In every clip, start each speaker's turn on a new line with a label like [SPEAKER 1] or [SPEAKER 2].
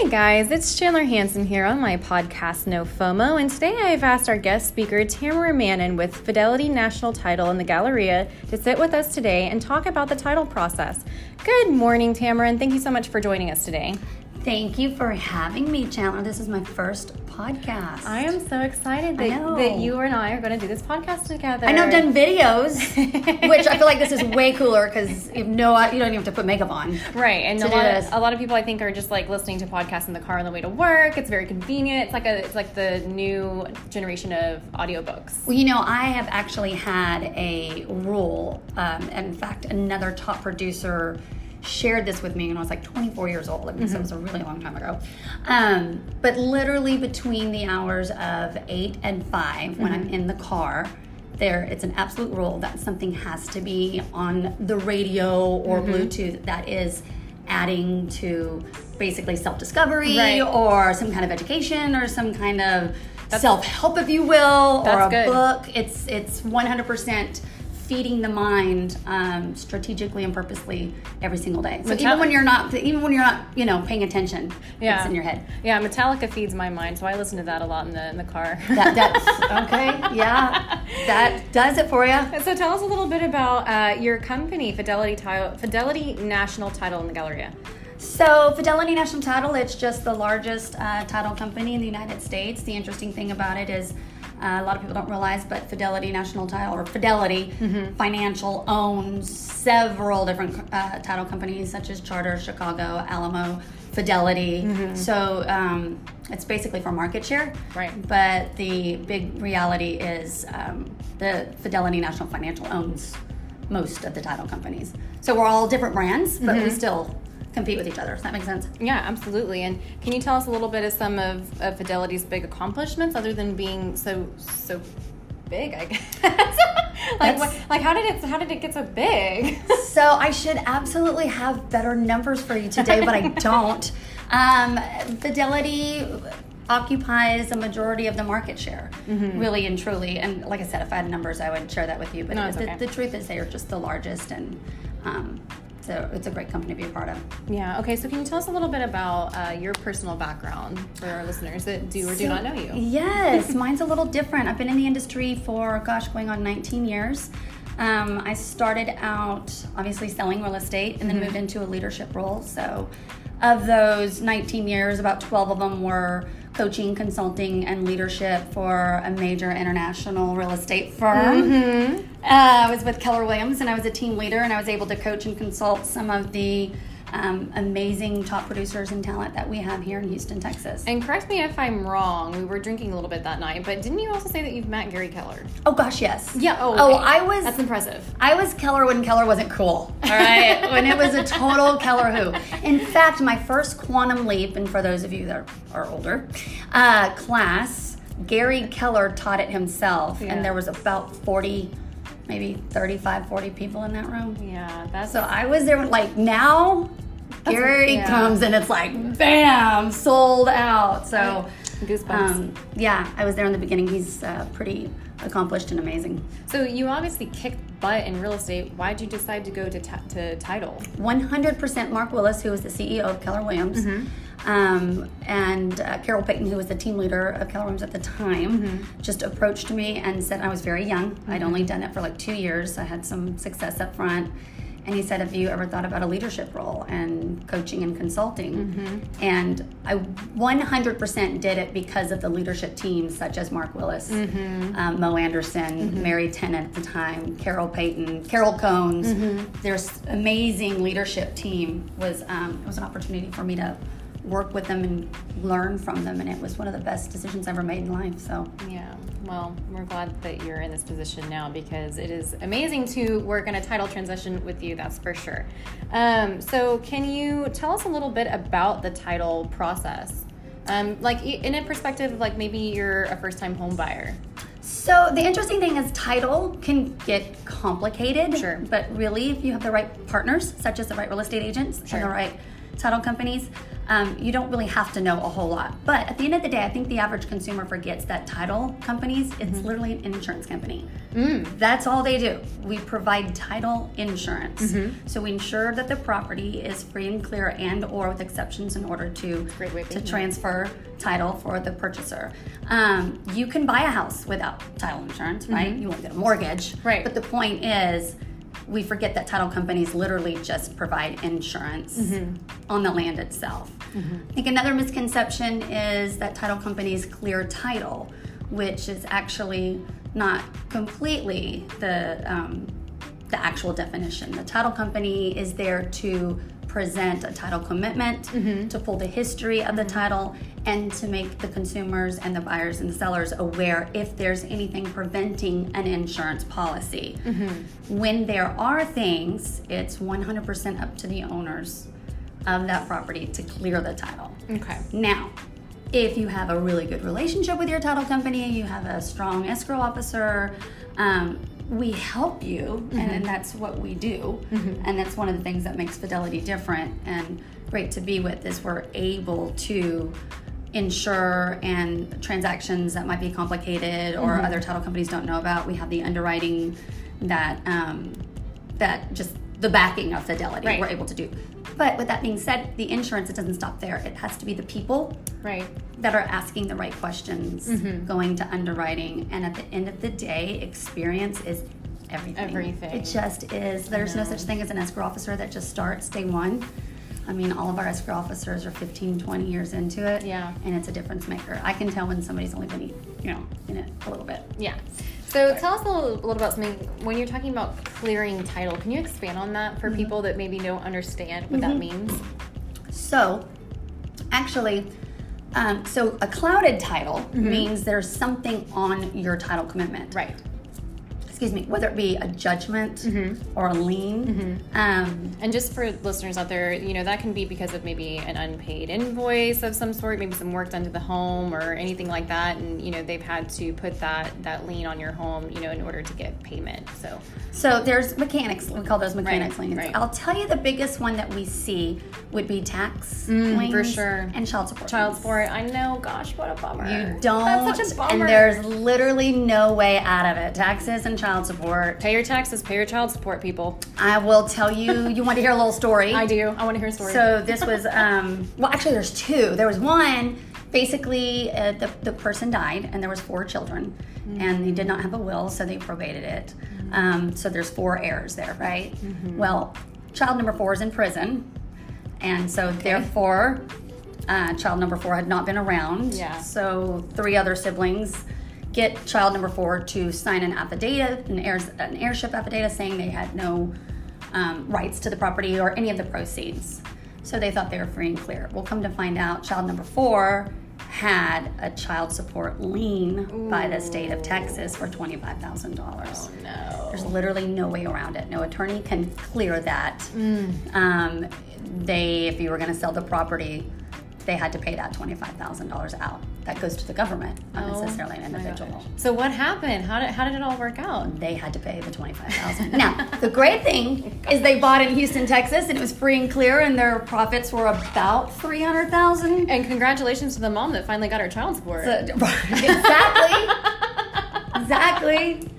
[SPEAKER 1] Hey guys, it's Chandler Hansen here on my podcast No FOMO, and today I've asked our guest speaker Tamara Mannon with Fidelity National Title in the Galleria to sit with us today and talk about the title process. Good morning, Tamara, and thank you so much for joining us today.
[SPEAKER 2] Thank you for having me, Chandler. This is my first podcast.
[SPEAKER 1] I am so excited that, that you and I are going to do this podcast together.
[SPEAKER 2] I know I've done videos, which I feel like this is way cooler because you know you don't even have to put makeup on.
[SPEAKER 1] Right, and a lot, of, a lot of people I think are just like listening to podcasts in the car on the way to work. It's very convenient. It's like a it's like the new generation of audiobooks.
[SPEAKER 2] Well, you know, I have actually had a rule. Um, in fact, another top producer shared this with me when I was like 24 years old. I mean, mm-hmm. so it was a really long time ago. Um, but literally between the hours of 8 and 5, when mm-hmm. I'm in the car, there it's an absolute rule that something has to be on the radio or mm-hmm. Bluetooth that is adding to basically self-discovery right. or some kind of education or some kind of self-help if you will or a good. book it's it's 100% feeding the mind um, strategically and purposely every single day. So Metallica. even when you're not, even when you're not, you know, paying attention, yeah. it's in your head.
[SPEAKER 1] Yeah, Metallica feeds my mind, so I listen to that a lot in the in the car.
[SPEAKER 2] That, that's okay. Yeah, that does it for you.
[SPEAKER 1] So tell us a little bit about uh, your company, Fidelity Title, Fidelity National Title in the Galleria.
[SPEAKER 2] So, Fidelity National Title, it's just the largest uh, title company in the United States. The interesting thing about it is uh, a lot of people don't realize, but Fidelity National Title or Fidelity mm-hmm. Financial owns several different uh, title companies such as Charter, Chicago, Alamo, Fidelity. Mm-hmm. So um, it's basically for market share.
[SPEAKER 1] Right.
[SPEAKER 2] But the big reality is um, the Fidelity National Financial owns most of the title companies. So we're all different brands, but mm-hmm. we still compete with each other. Does that make sense?
[SPEAKER 1] Yeah, absolutely. And can you tell us a little bit of some of, of Fidelity's big accomplishments, other than being so so big? I guess. like what, like how did it how did it get so big?
[SPEAKER 2] so I should absolutely have better numbers for you today, but I don't. Um, Fidelity occupies a majority of the market share, mm-hmm. really and truly. And like I said, if I had numbers, I would share that with you. But no, the, okay. the, truth is, they are just the largest, and um, so it's a great company to be a part of.
[SPEAKER 1] Yeah. Okay. So can you tell us a little bit about uh, your personal background for our listeners that do or so, do not know you?
[SPEAKER 2] Yes, mine's a little different. I've been in the industry for gosh, going on 19 years. Um, I started out obviously selling real estate and then mm-hmm. moved into a leadership role. So, of those 19 years, about 12 of them were coaching, consulting, and leadership for a major international real estate firm. Mm-hmm. Uh, I was with Keller Williams and I was a team leader, and I was able to coach and consult some of the um, amazing top producers and talent that we have here in Houston, Texas.
[SPEAKER 1] And correct me if I'm wrong. We were drinking a little bit that night, but didn't you also say that you've met Gary Keller?
[SPEAKER 2] Oh gosh, yes.
[SPEAKER 1] Yeah. Oh.
[SPEAKER 2] Oh, okay. Oh, I was.
[SPEAKER 1] That's impressive.
[SPEAKER 2] I was Keller when Keller wasn't cool. All right, when it was a total Keller who. In fact, my first quantum leap, and for those of you that are, older, uh, class, Gary Keller taught it himself, yeah. and there was about forty maybe 35 40 people in that room
[SPEAKER 1] yeah that's
[SPEAKER 2] so i was there like now Gary yeah. comes and it's like bam, sold out. So
[SPEAKER 1] goosebumps. Um,
[SPEAKER 2] yeah, I was there in the beginning. He's uh, pretty accomplished and amazing.
[SPEAKER 1] So you obviously kicked butt in real estate. Why did you decide to go to, t- to title?
[SPEAKER 2] 100% Mark Willis, who was the CEO of Keller Williams. Mm-hmm. Um, and uh, Carol Payton, who was the team leader of Keller Williams at the time, mm-hmm. just approached me and said I was very young. Mm-hmm. I'd only done it for like two years. I had some success up front and he said, Have you ever thought about a leadership role and coaching and consulting? Mm-hmm. And I 100% did it because of the leadership teams such as Mark Willis, mm-hmm. um, Mo Anderson, mm-hmm. Mary Tennant at the time, Carol Payton, Carol Combs. Mm-hmm. There's amazing leadership team was um, it was an opportunity for me to work with them and learn from them and it was one of the best decisions I ever made in life so.
[SPEAKER 1] Yeah well we're glad that you're in this position now because it is amazing to work in a title transition with you that's for sure. Um, so can you tell us a little bit about the title process? Um, like in a perspective like maybe you're a first time home buyer.
[SPEAKER 2] So the interesting thing is title can get complicated
[SPEAKER 1] sure.
[SPEAKER 2] but really if you have the right partners such as the right real estate agents sure. and the right title companies um, you don't really have to know a whole lot. But at the end of the day, I think the average consumer forgets that title companies, it's
[SPEAKER 1] Mm-hmm.
[SPEAKER 2] literally an insurance company.
[SPEAKER 1] Mm.
[SPEAKER 2] That's all they do. We provide title insurance.
[SPEAKER 1] Mm-hmm.
[SPEAKER 2] So we ensure that the property is free and clear and or with exceptions in order to,
[SPEAKER 1] Great way of
[SPEAKER 2] to transfer title for the purchaser. Um, you can buy a house without title insurance, right? You won't get a mortgage.
[SPEAKER 1] Mm-hmm. Right.
[SPEAKER 2] But the point is, we forget that title companies literally just provide insurance
[SPEAKER 1] Mm-hmm.
[SPEAKER 2] on the land itself. I think another misconception is that title companies clear title, which is actually not completely the um, the actual definition. The title company is there to present a title commitment, to pull the history of the title, and to make the consumers and the buyers and the sellers aware if there's anything preventing an insurance policy. Mm-hmm. When there are things, it's 100% up to the owners of that property to clear the title.
[SPEAKER 1] Okay.
[SPEAKER 2] Now, if you have a really good relationship with your title company, you have a strong escrow officer, um, we help you, and, mm-hmm. and that's what we do. Mm-hmm. And that's one of the things that makes Fidelity different and great to be with is we're able to insure and transactions that might be complicated or other title companies don't know about. We have the underwriting that um, that just the backing of Fidelity
[SPEAKER 1] Right.
[SPEAKER 2] we're able to do. But with that being said, the insurance it doesn't stop there. It has to be the people
[SPEAKER 1] Right.
[SPEAKER 2] that are asking the right questions,
[SPEAKER 1] Mm-hmm.
[SPEAKER 2] going to underwriting, and at the end of the day, experience is everything.
[SPEAKER 1] Everything.
[SPEAKER 2] It just is. There's no such thing as an escrow officer that just starts day one. I mean, all of our escrow officers are 15, 20 years into it.
[SPEAKER 1] Yeah.
[SPEAKER 2] And it's a difference maker. I can tell when somebody's only been, you know, in it a little bit.
[SPEAKER 1] Yeah. So tell us a little, a little about something. When you're talking about clearing title, can you expand on that for mm-hmm. people that maybe don't understand what that mm-hmm. means?
[SPEAKER 2] So, actually, um, so a clouded title mm-hmm. means there's something on your title commitment.
[SPEAKER 1] Right.
[SPEAKER 2] Excuse me, whether it be a judgment or a lien. Um,
[SPEAKER 1] And just for listeners out there, you know, that can be because of maybe an unpaid invoice of some sort, maybe some work done to the home or anything like that. And, you know, they've had to put that, that lien on your home, you know, in order to get payment. So,
[SPEAKER 2] so there's mechanics, we call those mechanics
[SPEAKER 1] Right,
[SPEAKER 2] liens.
[SPEAKER 1] right.
[SPEAKER 2] I'll tell you the biggest one that we see would be tax
[SPEAKER 1] Mm,
[SPEAKER 2] liens
[SPEAKER 1] for sure.
[SPEAKER 2] and child support.
[SPEAKER 1] child support, I know, gosh, what a bummer.
[SPEAKER 2] You don't,
[SPEAKER 1] That's such a bummer.
[SPEAKER 2] and there's literally no way out of it. Taxes and child support.
[SPEAKER 1] Pay your taxes, pay your child support, people.
[SPEAKER 2] I will tell you, you want to hear a little story?
[SPEAKER 1] I do. I want to hear a story.
[SPEAKER 2] So this was, um, well, actually, there's two. There was one. Basically, uh, the the person died, and there was four children, and they did not have a will, so they probated it. Um, so there's four heirs there, right? Well, child number four is in prison, and so therefore, uh, child number four had not been around.
[SPEAKER 1] Yeah.
[SPEAKER 2] So three other siblings get child number four to sign an affidavit, an heirs, an heirship affidavit, saying they had no um, rights to the property or any of the proceeds. So they thought they were free and clear. Well, come to find out, child number four had a child support lien by the state of Texas for twenty-five thousand dollars.
[SPEAKER 1] no.
[SPEAKER 2] There's literally no way around it. No attorney can clear that. Um, they, if you were going to sell the property, they had to pay that twenty-five thousand dollars out. That goes to the government, not
[SPEAKER 1] Oh,
[SPEAKER 2] necessarily an individual.
[SPEAKER 1] So what happened? How did, how did it all work out?
[SPEAKER 2] They had to pay the 25,000. now, the great thing is they bought in Houston, Texas, and it was free and clear, and their profits were about three hundred thousand.
[SPEAKER 1] And congratulations to the mom that finally got her child support.
[SPEAKER 2] exactly. exactly.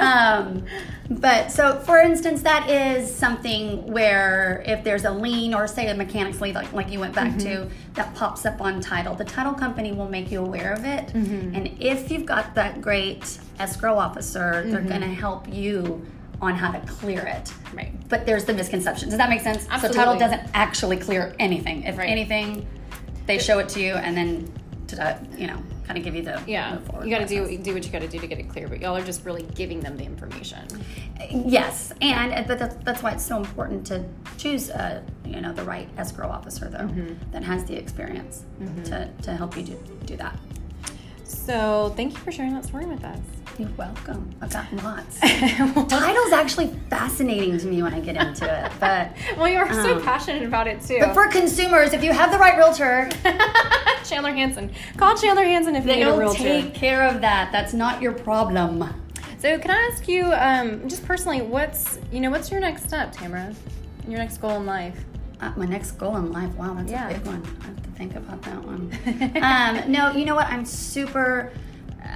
[SPEAKER 2] Um, but so, for instance, that is something where if there's a lien or say a mechanics lien, like, like you went back to, mm-hmm. that pops up on title, the title company will make you aware of it. Mm-hmm. And if you've got that great escrow officer, they're mm-hmm. going to help you on how to clear it.
[SPEAKER 1] Right.
[SPEAKER 2] But there's the misconception. Does that make sense? So title doesn't actually clear anything. If
[SPEAKER 1] Right.
[SPEAKER 2] anything, they show it to you and then to that, you know kind of give you the
[SPEAKER 1] Yeah,
[SPEAKER 2] forward
[SPEAKER 1] you got to do do what you got to do to get it clear. But y'all are just really giving them the information.
[SPEAKER 2] Yes, and uh, but that's, that's why it's so important to choose uh, you know the right escrow officer though
[SPEAKER 1] Mm-hmm.
[SPEAKER 2] that has the experience to, to help you do do that.
[SPEAKER 1] So thank you for sharing that story with us.
[SPEAKER 2] You're welcome. I've got lots. Title's actually fascinating to me when I get into it, but
[SPEAKER 1] well, you are so
[SPEAKER 2] Um,
[SPEAKER 1] passionate about it too.
[SPEAKER 2] but for consumers, if you have the right realtor,
[SPEAKER 1] Chandler Hansen, call Chandler Hansen if you need a
[SPEAKER 2] they'll
[SPEAKER 1] realtor.
[SPEAKER 2] take care of that. That's not your problem.
[SPEAKER 1] So can I ask you, um, just personally, what's you know what's your next step, Tamara? Your next goal in life?
[SPEAKER 2] uh, my next goal in life. Wow, that's
[SPEAKER 1] Yeah.
[SPEAKER 2] a big one. I have to think about that one. um, no, you know what? I'm super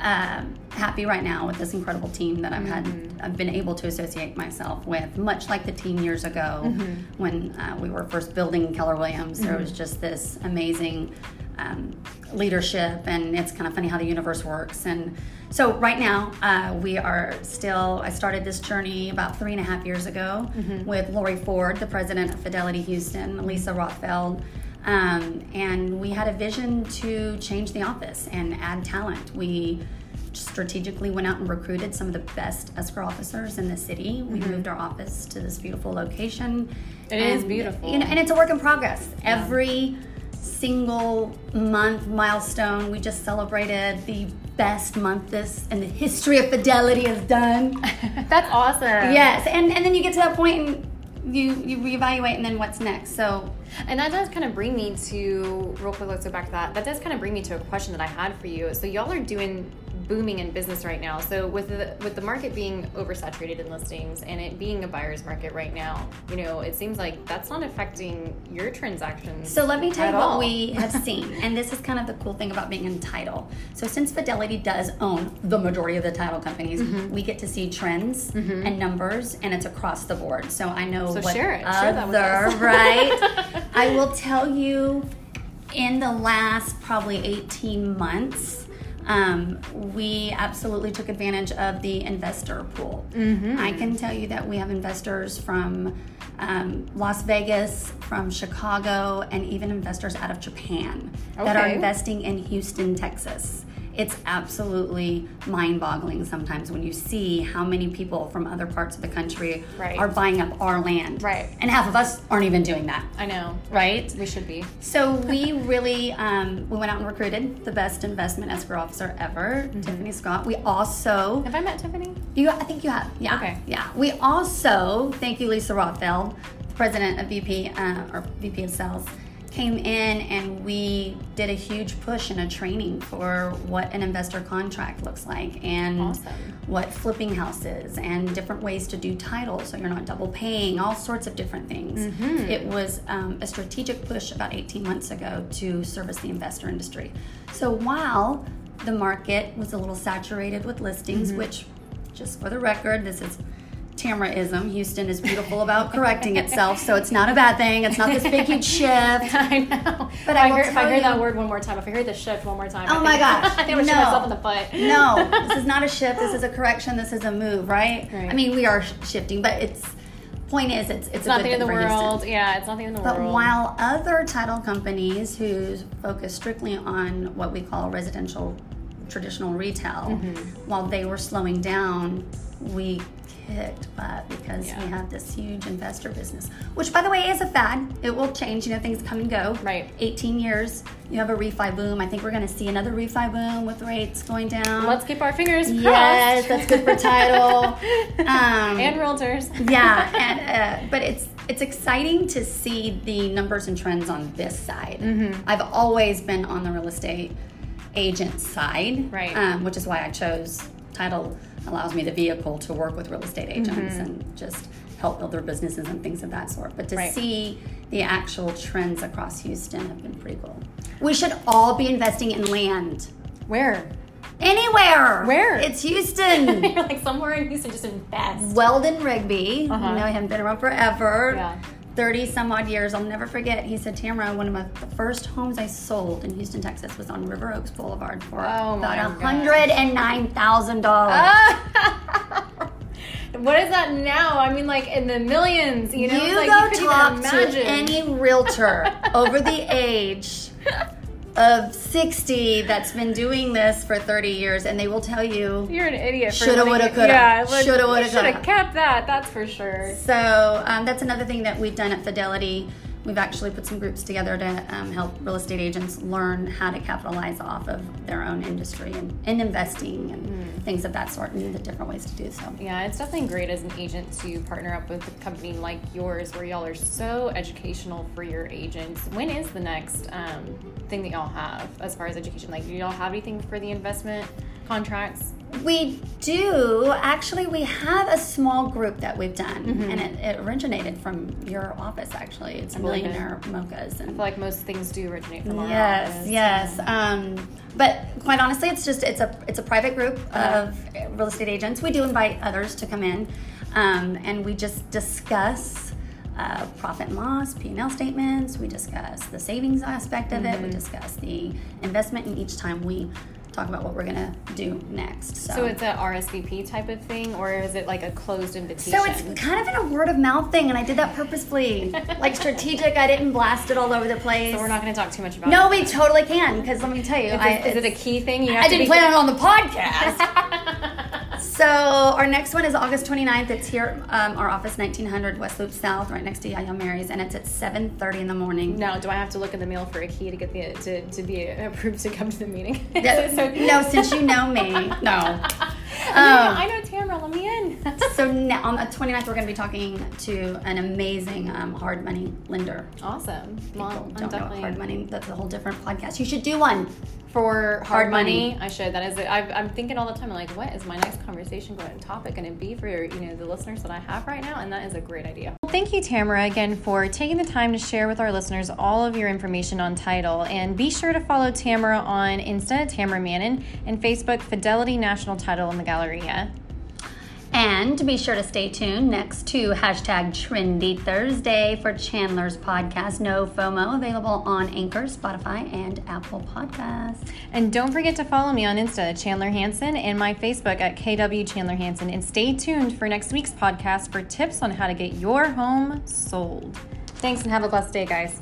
[SPEAKER 2] um happy right now with this incredible team that I've had. I've been able to associate myself with, much like the team years ago when uh, we were first building Keller Williams. There was just this amazing um, leadership, and it's kind of funny how the universe works. And so, right now, uh, we are still. I started this journey about three and a half years ago with Lori Ford, the president of Fidelity Houston, Lisa Rothfeld. Um, and we had a vision to change the office and add talent. We strategically went out and recruited some of the best escrow officers in the city. We moved our office to this beautiful location.
[SPEAKER 1] Mm-hmm. It is beautiful.
[SPEAKER 2] You know, and it's a work in progress. Every single month milestone, we just celebrated the best month this in the history of Fidelity has done.
[SPEAKER 1] That's awesome.
[SPEAKER 2] yes, and and then you get to that point and you you reevaluate, and then what's next? So
[SPEAKER 1] And that does kind of bring me to real quick. Let's go back to that. That does kind of bring me to a question that I had for you. So y'all are doing booming in business right now. So with the with the market being oversaturated in listings and it being a buyer's market right now, you know, it seems like that's not affecting your transactions.
[SPEAKER 2] So let me tell you what
[SPEAKER 1] all.
[SPEAKER 2] we have seen, and this is kind of the cool thing about being in title. So since Fidelity does own the majority of the title companies,
[SPEAKER 1] Mm-hmm.
[SPEAKER 2] we get to see trends and numbers, and it's across the board. So I know
[SPEAKER 1] So
[SPEAKER 2] what
[SPEAKER 1] share it. Share that with
[SPEAKER 2] other right. I will tell you, in the last probably eighteen months. Um, we absolutely took advantage of the investor pool.
[SPEAKER 1] Mm-hmm.
[SPEAKER 2] I can tell you that we have investors from um, Las Vegas, from Chicago, and even investors out of Japan that are investing in Houston, Texas. It's absolutely mind boggling sometimes when you see how many people from other parts of the country
[SPEAKER 1] Right.
[SPEAKER 2] are buying up our land.
[SPEAKER 1] Right.
[SPEAKER 2] And half of us aren't even doing that,
[SPEAKER 1] I know.
[SPEAKER 2] right?
[SPEAKER 1] We should be.
[SPEAKER 2] So we really um, we went out and recruited the best investment escrow officer ever,
[SPEAKER 1] Mm-hmm.
[SPEAKER 2] Tiffany Scott. We also
[SPEAKER 1] Have I met Tiffany?
[SPEAKER 2] you I think you have yeah
[SPEAKER 1] Okay.
[SPEAKER 2] yeah. We also thank you Lisa Rothfeld, president of VP uh, or VP of Sales, came in and we did a huge push and a training for what an investor contract looks like and
[SPEAKER 1] Awesome.
[SPEAKER 2] what flipping houses and different ways to do title so you're not double paying all sorts of different things
[SPEAKER 1] Mm-hmm.
[SPEAKER 2] it was um, a strategic push about 18 months ago to service the investor industry so while the market was a little saturated with listings
[SPEAKER 1] Mm-hmm.
[SPEAKER 2] which just for the record this is Tamraism. Houston is beautiful about correcting itself, so it's not a bad thing. It's not this big huge shift.
[SPEAKER 1] I know.
[SPEAKER 2] But
[SPEAKER 1] if
[SPEAKER 2] I
[SPEAKER 1] I, hear, if I hear
[SPEAKER 2] you-
[SPEAKER 1] that word one more time, if I hear the shift one more time,
[SPEAKER 2] Oh
[SPEAKER 1] I
[SPEAKER 2] my gosh,
[SPEAKER 1] I think shoot
[SPEAKER 2] no.
[SPEAKER 1] myself in the foot.
[SPEAKER 2] No, this is not a shift. This is a correction. This is a move, right?
[SPEAKER 1] Right.
[SPEAKER 2] I mean, we are shifting, but it's point is it's it's,
[SPEAKER 1] It's
[SPEAKER 2] a
[SPEAKER 1] not
[SPEAKER 2] good
[SPEAKER 1] the
[SPEAKER 2] for Houston.
[SPEAKER 1] world. Yeah, it's not the end the
[SPEAKER 2] But
[SPEAKER 1] world.
[SPEAKER 2] while other title companies who focus strictly on what we call residential traditional retail,
[SPEAKER 1] Mm-hmm.
[SPEAKER 2] while they were slowing down, we kicked butt because
[SPEAKER 1] Yeah.
[SPEAKER 2] we have this huge investor business, which by the way is a fad. It will change. You know, things come and go.
[SPEAKER 1] Right.
[SPEAKER 2] 18 years, you have a refi boom. I think we're going to see another refi boom with rates going down.
[SPEAKER 1] Let's keep our fingers crossed.
[SPEAKER 2] Yes, that's good for title. Um,
[SPEAKER 1] and realtors.
[SPEAKER 2] yeah, and uh, but it's it's exciting to see the numbers and trends on this side.
[SPEAKER 1] Mm-hmm.
[SPEAKER 2] I've always been on the real estate agent side,
[SPEAKER 1] Right.
[SPEAKER 2] Um, which is why I chose title allows me the vehicle to work with real estate agents
[SPEAKER 1] Mm-hmm.
[SPEAKER 2] and just help build their businesses and things of that sort. But to
[SPEAKER 1] Right.
[SPEAKER 2] see the actual trends across Houston have been pretty cool. We should all be investing in land.
[SPEAKER 1] Where?
[SPEAKER 2] Anywhere.
[SPEAKER 1] Where?
[SPEAKER 2] It's Houston.
[SPEAKER 1] You're like somewhere in Houston, just invest.
[SPEAKER 2] Weldon Rigby.
[SPEAKER 1] Uh-huh.
[SPEAKER 2] You know him, been around forever.
[SPEAKER 1] Yeah.
[SPEAKER 2] 30 some odd years. I'll never forget. He said, Tamara, one of my the first homes I sold in Houston, Texas was on River Oaks Boulevard for
[SPEAKER 1] Oh
[SPEAKER 2] about
[SPEAKER 1] gosh.
[SPEAKER 2] $109,000.
[SPEAKER 1] what is that now? I mean, like in the millions. You know,
[SPEAKER 2] you
[SPEAKER 1] like
[SPEAKER 2] go
[SPEAKER 1] you
[SPEAKER 2] talk to
[SPEAKER 1] imagine.
[SPEAKER 2] any realtor over the age of 60 that's been doing this for 30 years, and they will tell you
[SPEAKER 1] You're an idiot.
[SPEAKER 2] Shoulda, woulda, coulda.
[SPEAKER 1] Yeah, like,
[SPEAKER 2] Shoulda, woulda,
[SPEAKER 1] Should
[SPEAKER 2] coulda.
[SPEAKER 1] have kept that. That's for sure.
[SPEAKER 2] So um, that's another thing that we've done at Fidelity. We've actually put some groups together to um, help real estate agents learn how to capitalize off of their own industry and, and investing and things of that sort and the different ways to do so.
[SPEAKER 1] Yeah, it's definitely great as an agent to partner up with a company like yours where y'all are so educational for your agents. When is the next um, thing that y'all have as far as education? Like, do y'all have anything for the investment contracts
[SPEAKER 2] We do. Actually, we have a small group that we've done,
[SPEAKER 1] Mm-hmm.
[SPEAKER 2] and it, it originated from your office, actually. It's
[SPEAKER 1] it.
[SPEAKER 2] Millionaire Mochas. And
[SPEAKER 1] I feel like most things do originate from our
[SPEAKER 2] yes,
[SPEAKER 1] office.
[SPEAKER 2] yes. Um, but quite honestly, it's just it's a it's a private group of real estate agents. We do invite others to come in, um, and we just discuss uh, profit and loss, P and L statements. We discuss the savings aspect of it.
[SPEAKER 1] Mm-hmm.
[SPEAKER 2] We discuss the investment, and each time we talk about what we're gonna do next. So,
[SPEAKER 1] So it's a RSVP type of thing, or is it like a closed invitation?
[SPEAKER 2] so it's kind of in a word of mouth thing, and I did that purposefully, like strategic. I didn't blast it all over the place.
[SPEAKER 1] So we're not to talk too much about
[SPEAKER 2] No,
[SPEAKER 1] it.
[SPEAKER 2] we totally can because let me tell you,
[SPEAKER 1] Is,
[SPEAKER 2] I,
[SPEAKER 1] it, is it a key thing? You have
[SPEAKER 2] I didn't
[SPEAKER 1] be-
[SPEAKER 2] plan it on the podcast. so our next one is August 29th. It's here, um, our office, 1900 West Loop South, right next to Yia Yia Mary's, and it's at 7:30 in the morning.
[SPEAKER 1] Now, do I have to look in the mail for a key to get the to, to be approved to come to the meeting?
[SPEAKER 2] No, since you know me, no. Um,
[SPEAKER 1] I know Tamara. Let me in.
[SPEAKER 2] so now, on the 29th, we're going to be talking to an amazing um, hard money lender.
[SPEAKER 1] awesome. Well,
[SPEAKER 2] People
[SPEAKER 1] I'm
[SPEAKER 2] don't know hard money. That's a whole different podcast. You should do one.
[SPEAKER 1] for hard,
[SPEAKER 2] Hard
[SPEAKER 1] money,
[SPEAKER 2] money.
[SPEAKER 1] I should. That is it. I've, I'm thinking all the time. like, what is my next conversation going topic going to be for you know the listeners that I have right now? And that is a great idea. Well, thank you, Tamara, again for taking the time to share with our listeners all of your information on title. And be sure to follow Tamara on Insta, Tamara Mannon, and Facebook, Fidelity National Title in the Galleria.
[SPEAKER 2] And be sure to stay tuned next to hashtag Trendy Thursday for Chandler's podcast, No FOMO, available on Anchor, Spotify, and Apple Podcasts.
[SPEAKER 1] And don't forget to follow me on Insta, Chandler Hansen, and my Facebook at KW Chandler Hansen. And stay tuned for next week's podcast for tips on how to get your home sold. Thanks and have a blessed day, guys.